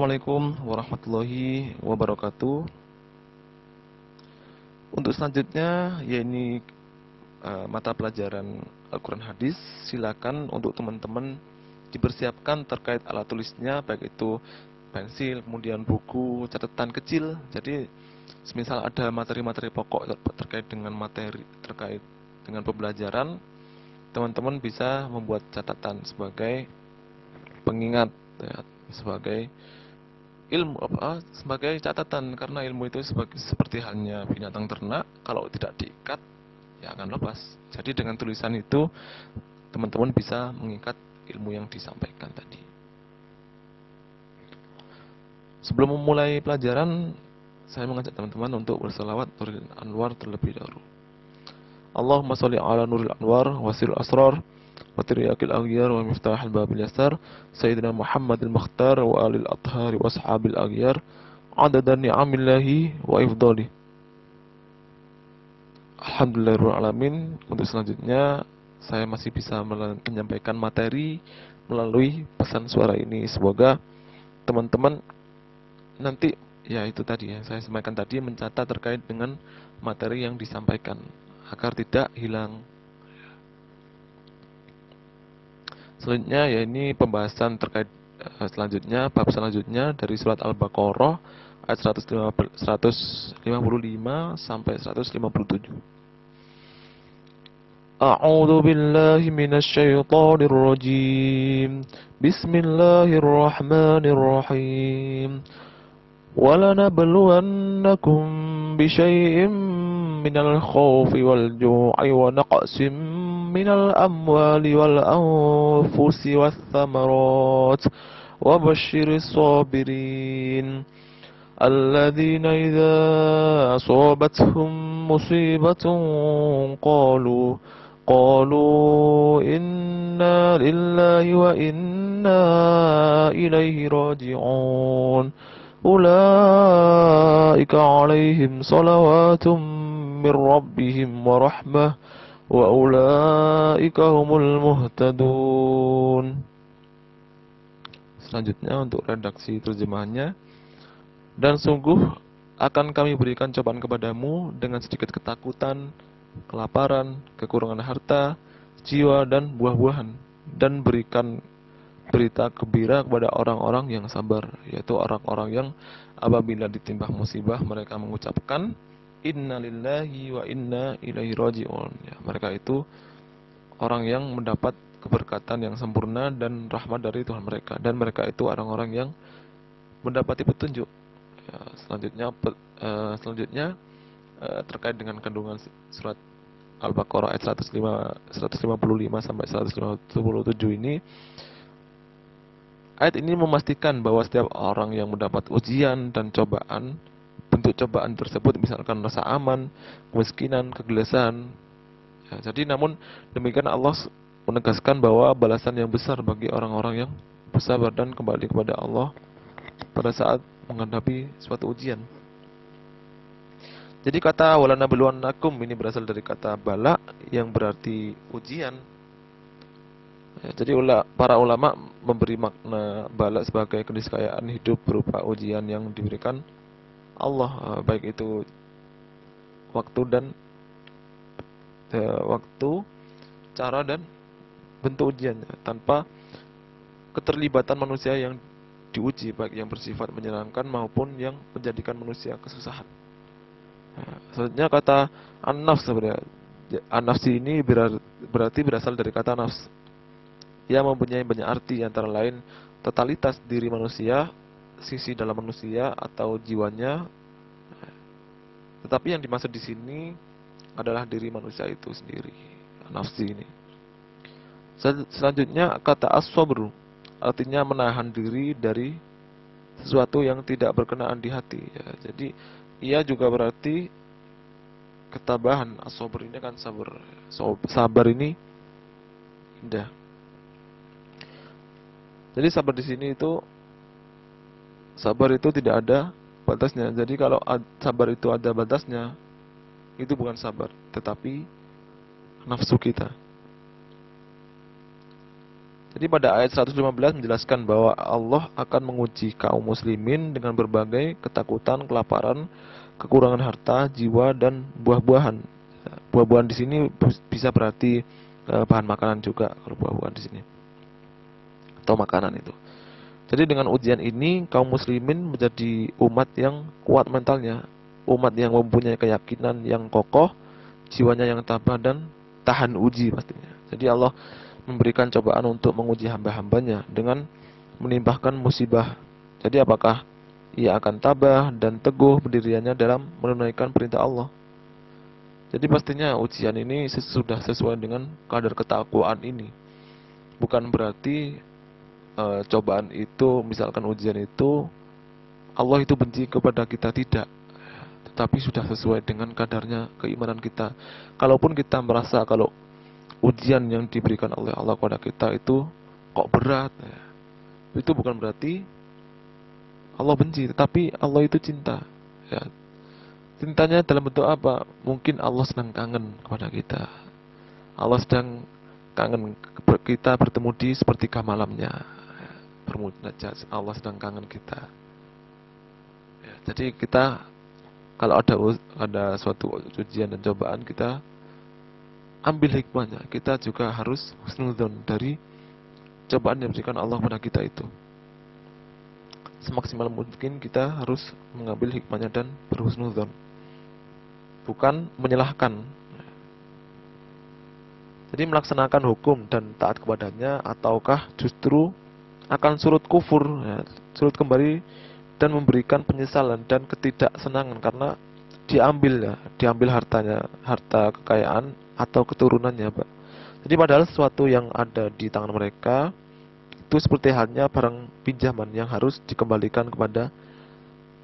Assalamualaikum warahmatullahi wabarakatuh. Untuk selanjutnya, yakni uh, mata pelajaran Al-Quran Hadis, silakan untuk teman-teman dipersiapkan terkait alat tulisnya, baik itu pensil, kemudian buku, catatan kecil. Jadi, semisal ada materi-materi pokok terkait dengan materi terkait dengan pembelajaran, teman-teman bisa membuat catatan sebagai pengingat ya, sebagai ilmu apa sebagai catatan. Karena ilmu itu sebagai, seperti halnya binatang ternak kalau tidak diikat ya akan lepas. Jadi dengan tulisan itu teman-teman bisa mengikat ilmu yang disampaikan tadi. Sebelum memulai pelajaran saya mengajak teman-teman untuk berselawat Nuril Anwar terlebih dahulu. Allahumma sholli ala Nuril Anwar wasil asrar وترياك الأغيار ومفتاح الباب اليسار سيدنا محمد المختار وآل الأطهار وأصحاب الأغيار عدد نعم الله وإفضاله Alhamdulillahirrahmanirrahim Untuk selanjutnya Saya masih bisa menyampaikan materi Melalui pesan suara ini Semoga teman-teman Nanti Ya itu tadi ya Saya sampaikan tadi mencatat terkait dengan Materi yang disampaikan Agar tidak hilang Selanjutnya ya ini pembahasan terkait uh, selanjutnya bab selanjutnya dari surat Al-Baqarah ayat 155 sampai 157. A'udzu billahi minasy syaithanir rajim. Bismillahirrahmanirrahim. ولنبلونكم بشيء من الخوف والجوع ونقص من الأموال والأنفس والثمرات. وبشر الصابرين الذين إذا أصابتهم مصيبة قالوا قالوا إنا لله وإنا إليه راجعون. أولئك عليهم صلوات من ربهم ورحمة. Ulaika humul muhtadun. Selanjutnya untuk redaksi terjemahannya dan sungguh akan kami berikan cobaan kepadamu dengan sedikit ketakutan, kelaparan, kekurangan harta, jiwa dan buah-buahan dan berikan berita gembira kepada orang-orang yang sabar yaitu orang-orang yang apabila ditimpa musibah mereka mengucapkan inna lillahi wa inna ilaihi raji'un. Ya, mereka itu orang yang mendapat keberkatan yang sempurna dan rahmat dari Tuhan mereka dan mereka itu orang-orang yang mendapati petunjuk. Ya, selanjutnya uh, selanjutnya uh, terkait dengan kandungan surat Al-Baqarah ayat 105 155 sampai 157 ini ayat ini memastikan bahwa setiap orang yang mendapat ujian dan cobaan bentuk cobaan tersebut misalkan rasa aman, kemiskinan, kegelasan. Ya, jadi namun demikian Allah menegaskan bahwa balasan yang besar bagi orang-orang yang bersabar dan kembali kepada Allah pada saat menghadapi suatu ujian. Jadi kata walana nakum ini berasal dari kata bala yang berarti ujian. Ya, jadi para ulama memberi makna bala sebagai keniscayaan hidup berupa ujian yang diberikan Allah eh, baik itu waktu dan uh, waktu cara dan bentuk ujiannya tanpa keterlibatan manusia yang diuji baik yang bersifat menyenangkan maupun yang menjadikan manusia kesusahan. Nah, selanjutnya kata an-nafs sebenarnya an-nafs ini berarti berasal dari kata nafs. Ia mempunyai banyak arti antara lain totalitas diri manusia sisi dalam manusia atau jiwanya. Tetapi yang dimaksud di sini adalah diri manusia itu sendiri, nafsi ini. Selanjutnya kata as-sabru artinya menahan diri dari sesuatu yang tidak berkenaan di hati. Ya, jadi ia juga berarti ketabahan. As-sabr ini kan sabar. Sabar ini indah. Jadi sabar di sini itu Sabar itu tidak ada batasnya. Jadi kalau sabar itu ada batasnya, itu bukan sabar, tetapi nafsu kita. Jadi pada ayat 115 menjelaskan bahwa Allah akan menguji kaum muslimin dengan berbagai ketakutan, kelaparan, kekurangan harta, jiwa dan buah-buahan. Buah-buahan di sini bisa berarti eh, bahan makanan juga kalau buah-buahan di sini. Atau makanan itu. Jadi dengan ujian ini kaum muslimin menjadi umat yang kuat mentalnya, umat yang mempunyai keyakinan yang kokoh, jiwanya yang tabah dan tahan uji pastinya. Jadi Allah memberikan cobaan untuk menguji hamba-hambanya dengan menimbahkan musibah. Jadi apakah ia akan tabah dan teguh pendiriannya dalam menunaikan perintah Allah? Jadi pastinya ujian ini sudah sesuai dengan kadar ketakwaan ini. Bukan berarti e, cobaan itu, misalkan ujian itu, Allah itu benci kepada kita tidak, tetapi sudah sesuai dengan kadarnya keimanan kita. Kalaupun kita merasa kalau ujian yang diberikan oleh Allah kepada kita itu kok berat, ya, itu bukan berarti Allah benci, tetapi Allah itu cinta. Ya. Cintanya dalam bentuk apa? Mungkin Allah sedang kangen kepada kita. Allah sedang kangen kita bertemu di seperti malamnya bermunajat Allah sedang kangen kita. Ya, jadi kita kalau ada ada suatu ujian dan cobaan kita ambil hikmahnya. Kita juga harus husnudon dari cobaan yang diberikan Allah pada kita itu. Semaksimal mungkin kita harus mengambil hikmahnya dan berhusnudon bukan menyalahkan. Jadi melaksanakan hukum dan taat kepadanya ataukah justru akan surut kufur, ya, surut kembali dan memberikan penyesalan dan ketidaksenangan karena diambil ya, diambil hartanya, harta kekayaan atau keturunannya, Pak. Jadi padahal sesuatu yang ada di tangan mereka itu seperti halnya barang pinjaman yang harus dikembalikan kepada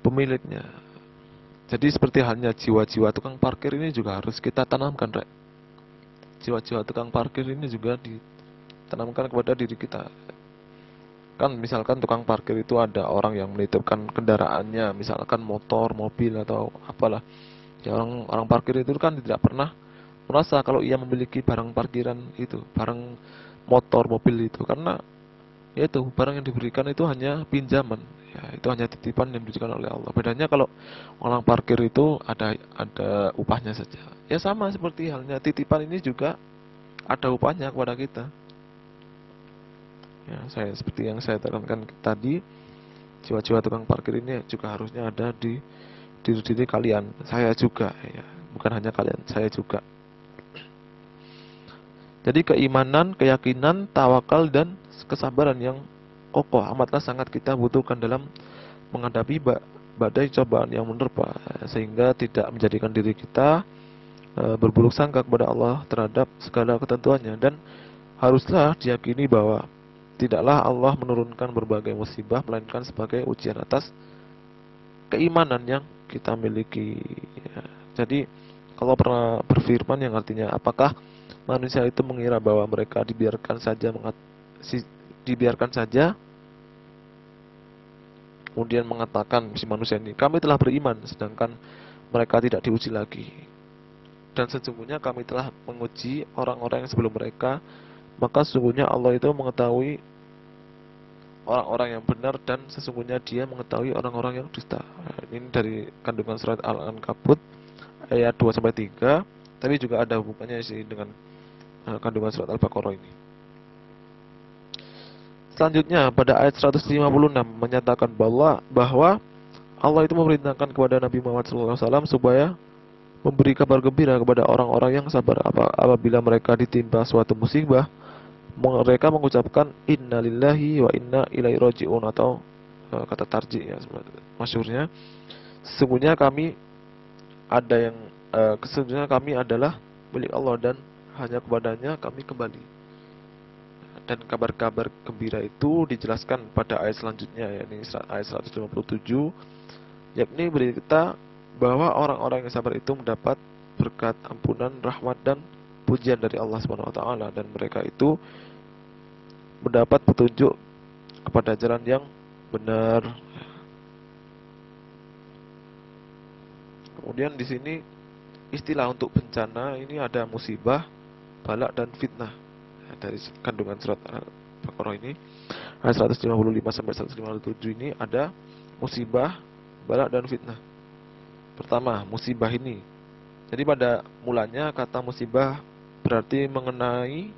pemiliknya. Jadi seperti halnya jiwa-jiwa tukang parkir ini juga harus kita tanamkan, Rek. Jiwa-jiwa tukang parkir ini juga ditanamkan kepada diri kita kan misalkan tukang parkir itu ada orang yang menitipkan kendaraannya misalkan motor mobil atau apalah. Ya orang orang parkir itu kan tidak pernah merasa kalau ia memiliki barang parkiran itu barang motor mobil itu. Karena ya itu barang yang diberikan itu hanya pinjaman. Ya itu hanya titipan yang diberikan oleh Allah. Bedanya kalau orang parkir itu ada ada upahnya saja. Ya sama seperti halnya titipan ini juga ada upahnya kepada kita Ya, saya seperti yang saya tekankan tadi, jiwa-jiwa tukang parkir ini juga harusnya ada di diri diri kalian. Saya juga, ya, bukan hanya kalian, saya juga. Jadi keimanan, keyakinan, tawakal dan kesabaran yang kokoh amatlah sangat kita butuhkan dalam menghadapi badai cobaan yang menerpa sehingga tidak menjadikan diri kita e, berburuk sangka kepada Allah terhadap segala ketentuannya dan haruslah diyakini bahwa Tidaklah Allah menurunkan berbagai musibah melainkan sebagai ujian atas keimanan yang kita miliki. Ya. Jadi kalau pernah berfirman yang artinya apakah manusia itu mengira bahwa mereka dibiarkan saja mengat, si, dibiarkan saja kemudian mengatakan si manusia ini kami telah beriman sedangkan mereka tidak diuji lagi dan sesungguhnya kami telah menguji orang-orang yang sebelum mereka maka sesungguhnya Allah itu mengetahui orang-orang yang benar dan sesungguhnya dia mengetahui orang-orang yang dusta. Ini dari kandungan surat Al-Ankabut ayat 2 sampai 3, tapi juga ada hubungannya sih dengan uh, kandungan surat Al-Baqarah ini. Selanjutnya pada ayat 156 menyatakan bahwa bahwa Allah itu memerintahkan kepada Nabi Muhammad SAW supaya memberi kabar gembira kepada orang-orang yang sabar apabila mereka ditimpa suatu musibah mereka mengucapkan innalillahi wa inna ilaihi rajiun atau uh, kata tarji ya masyurnya sesungguhnya kami ada yang uh, sesungguhnya kami adalah milik Allah dan hanya kepadanya kami kembali. Dan kabar-kabar gembira itu dijelaskan pada ayat selanjutnya yakni ayat 157 yakni berita bahwa orang-orang yang sabar itu mendapat berkat ampunan rahmat dan pujian dari Allah Subhanahu wa taala dan mereka itu mendapat petunjuk kepada jalan yang benar. Kemudian di sini istilah untuk bencana ini ada musibah, balak dan fitnah. dari kandungan surat al Al-Baqarah ini ayat 155 sampai 157 ini ada musibah, balak dan fitnah. Pertama, musibah ini. Jadi pada mulanya kata musibah berarti mengenai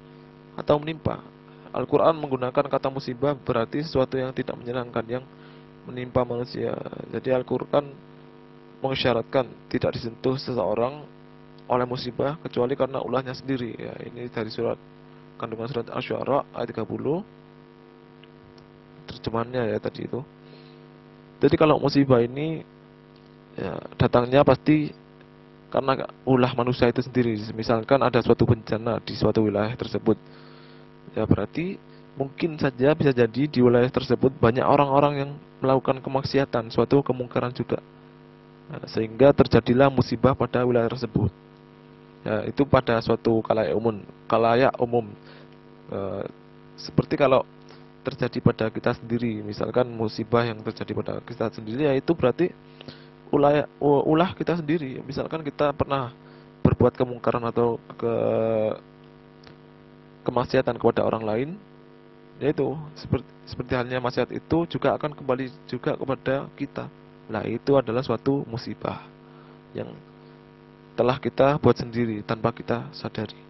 atau menimpa. Al-Quran menggunakan kata musibah berarti sesuatu yang tidak menyenangkan yang menimpa manusia. Jadi Al-Quran mengisyaratkan tidak disentuh seseorang oleh musibah kecuali karena ulahnya sendiri. Ya, ini dari surat kandungan surat Asy-Syu'ara ayat 30. Terjemahannya ya tadi itu. Jadi kalau musibah ini ya, datangnya pasti karena ulah manusia itu sendiri. Misalkan ada suatu bencana di suatu wilayah tersebut, ya berarti mungkin saja bisa jadi di wilayah tersebut banyak orang-orang yang melakukan kemaksiatan, suatu kemungkaran juga. Nah, sehingga terjadilah musibah pada wilayah tersebut. Ya, itu pada suatu kalayak umum, kalayak umum. E, seperti kalau terjadi pada kita sendiri, misalkan musibah yang terjadi pada kita sendiri, ya itu berarti ulah ulah kita sendiri. Misalkan kita pernah berbuat kemungkaran atau ke kemaksiatan kepada orang lain, yaitu seperti, seperti halnya maksiat itu juga akan kembali juga kepada kita. Nah, itu adalah suatu musibah yang telah kita buat sendiri tanpa kita sadari.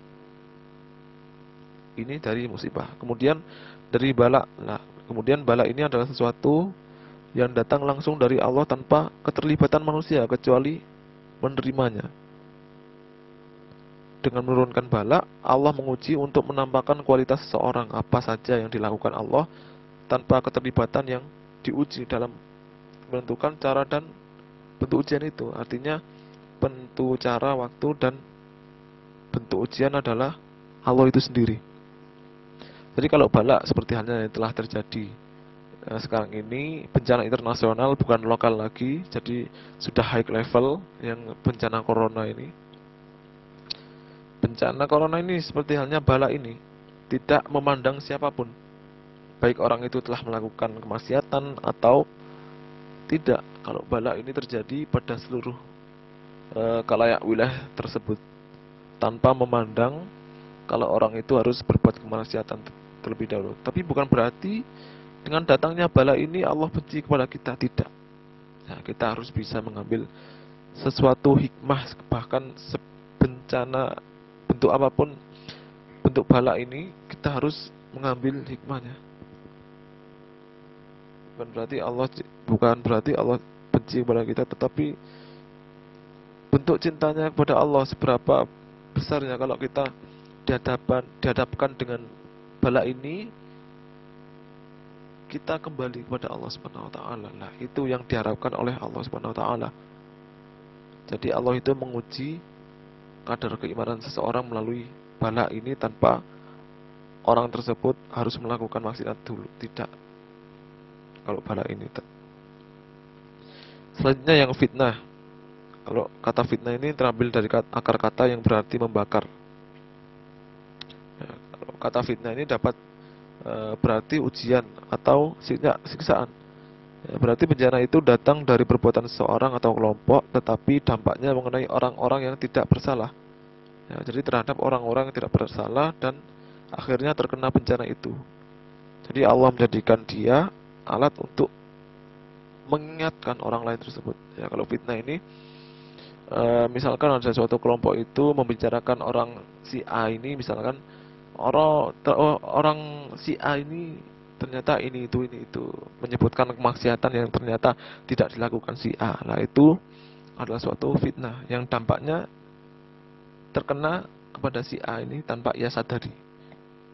Ini dari musibah. Kemudian dari bala. Nah, kemudian bala ini adalah sesuatu yang datang langsung dari Allah tanpa keterlibatan manusia kecuali menerimanya. Dengan menurunkan bala, Allah menguji untuk menampakkan kualitas seseorang apa saja yang dilakukan Allah tanpa keterlibatan yang diuji dalam menentukan cara dan bentuk ujian itu. Artinya bentuk cara, waktu dan bentuk ujian adalah Allah itu sendiri. Jadi kalau bala seperti halnya yang telah terjadi eh, sekarang ini bencana internasional bukan lokal lagi, jadi sudah high level yang bencana corona ini. Bencana corona ini seperti halnya bala ini tidak memandang siapa pun, baik orang itu telah melakukan kemaksiatan atau tidak. Kalau bala ini terjadi pada seluruh e, kalayak wilayah tersebut tanpa memandang kalau orang itu harus berbuat kemaksiatan terlebih dahulu. Tapi bukan berarti dengan datangnya bala ini Allah benci kepada kita tidak. Nah, kita harus bisa mengambil sesuatu hikmah bahkan bencana bentuk apa pun bentuk bala ini kita harus mengambil hikmahnya. Bukan berarti Allah bukan berarti Allah benci kepada kita tetapi bentuk cintanya kepada Allah seberapa besarnya kalau kita dihadapkan dihadapkan dengan bala ini kita kembali kepada Allah Subhanahu wa taala. Nah, itu yang diharapkan oleh Allah Subhanahu wa taala. Jadi Allah itu menguji kadar keimanan seseorang melalui bala ini tanpa orang tersebut harus melakukan maksiat dulu. Tidak. Kalau bala ini. Selanjutnya yang fitnah. Kalau kata fitnah ini terambil dari akar kata yang berarti membakar kata fitnah ini dapat berarti ujian atau siksaan. Ya, berarti bencana itu datang dari perbuatan seseorang atau kelompok, tetapi dampaknya mengenai orang-orang yang tidak bersalah. Ya, jadi terhadap orang-orang yang tidak bersalah dan akhirnya terkena bencana itu. Jadi Allah menjadikan dia alat untuk mengingatkan orang lain tersebut. Ya, kalau fitnah ini, e, misalkan ada suatu kelompok itu membicarakan orang si A ini, misalkan orang orang si A ini ternyata ini itu ini itu menyebutkan kemaksiatan yang ternyata tidak dilakukan si A. Nah, itu adalah suatu fitnah yang dampaknya terkena kepada si A ini tanpa ia sadari.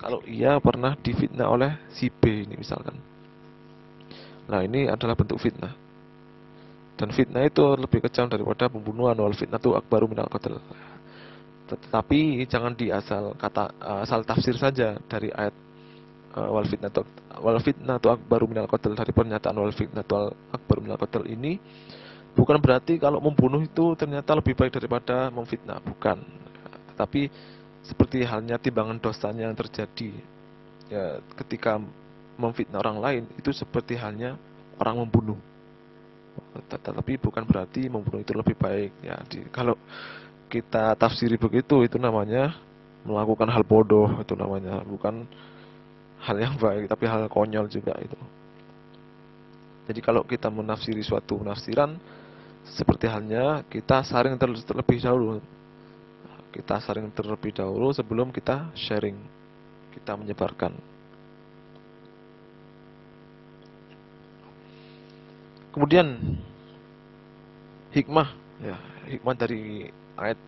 Kalau ia pernah difitnah oleh si B ini misalkan. Nah, ini adalah bentuk fitnah. Dan fitnah itu lebih kejam daripada pembunuhan wal fitnah itu akbaru minal qatl. Tetapi jangan diasal kata asal tafsir saja dari ayat uh, wal fitnatu wal fitnatu akbaru minal qatl dari pernyataan wal fitnatu akbaru minal qatl ini bukan berarti kalau membunuh itu ternyata lebih baik daripada memfitnah, bukan. Tetapi seperti halnya timbangan dosanya yang terjadi ya ketika memfitnah orang lain itu seperti halnya orang membunuh. Tetapi bukan berarti membunuh itu lebih baik ya. Di, kalau kita tafsiri begitu itu namanya melakukan hal bodoh itu namanya bukan hal yang baik, tapi hal konyol juga itu. Jadi kalau kita menafsiri suatu penafsiran seperti halnya kita saring terlebih dahulu. Kita saring terlebih dahulu sebelum kita sharing, kita menyebarkan. Kemudian hikmah ya, hikmah dari ayat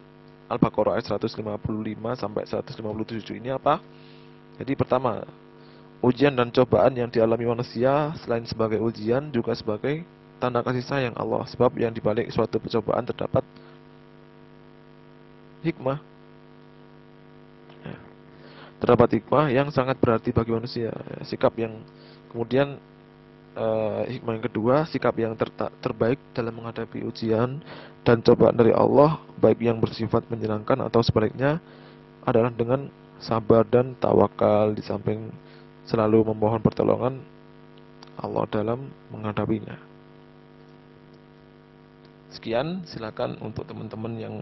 Al-Baqarah ayat 155 sampai 157 ini apa? Jadi pertama, ujian dan cobaan yang dialami manusia selain sebagai ujian juga sebagai tanda kasih sayang Allah. Sebab yang dibalik suatu percobaan terdapat hikmah. Ya. Terdapat hikmah yang sangat berarti bagi manusia. Ya, sikap yang kemudian uh, hikmah yang kedua, sikap yang ter terbaik dalam menghadapi ujian dan cobaan dari Allah, baik yang bersifat menyenangkan atau sebaliknya, adalah dengan sabar dan tawakal di samping selalu memohon pertolongan Allah dalam menghadapinya. Sekian, silakan untuk teman-teman yang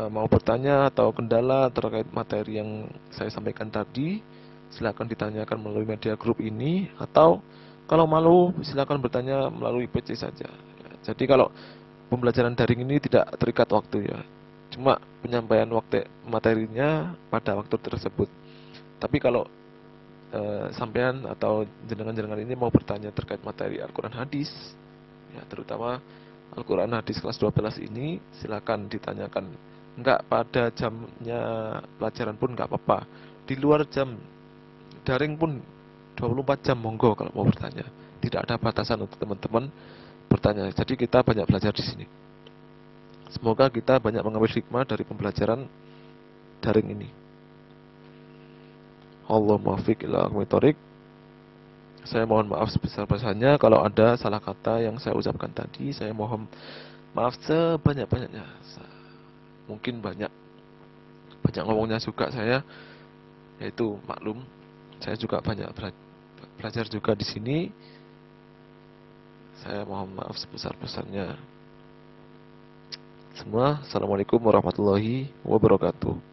uh, mau bertanya atau kendala terkait materi yang saya sampaikan tadi, silakan ditanyakan melalui media grup ini atau kalau malu, silakan bertanya melalui PC saja. Jadi kalau pembelajaran daring ini tidak terikat waktu ya, cuma penyampaian waktu materinya pada waktu tersebut. Tapi kalau e, sampean atau jenengan-jenengan ini mau bertanya terkait materi Al-Quran hadis, ya terutama Al-Quran hadis kelas 12 ini, silakan ditanyakan. Enggak pada jamnya pelajaran pun enggak apa-apa. Di luar jam daring pun 24 jam monggo kalau mau bertanya. Tidak ada batasan untuk teman-teman bertanya. Jadi kita banyak belajar di sini. Semoga kita banyak mengambil hikmah dari pembelajaran daring ini. Allah muafiq ila Saya mohon maaf sebesar-besarnya kalau ada salah kata yang saya ucapkan tadi. Saya mohon maaf sebanyak-banyaknya. Mungkin banyak banyak ngomongnya juga saya yaitu maklum saya juga banyak belajar juga di sini. Saya mohon maaf sebesar-besarnya. Semua, Assalamualaikum warahmatullahi wabarakatuh.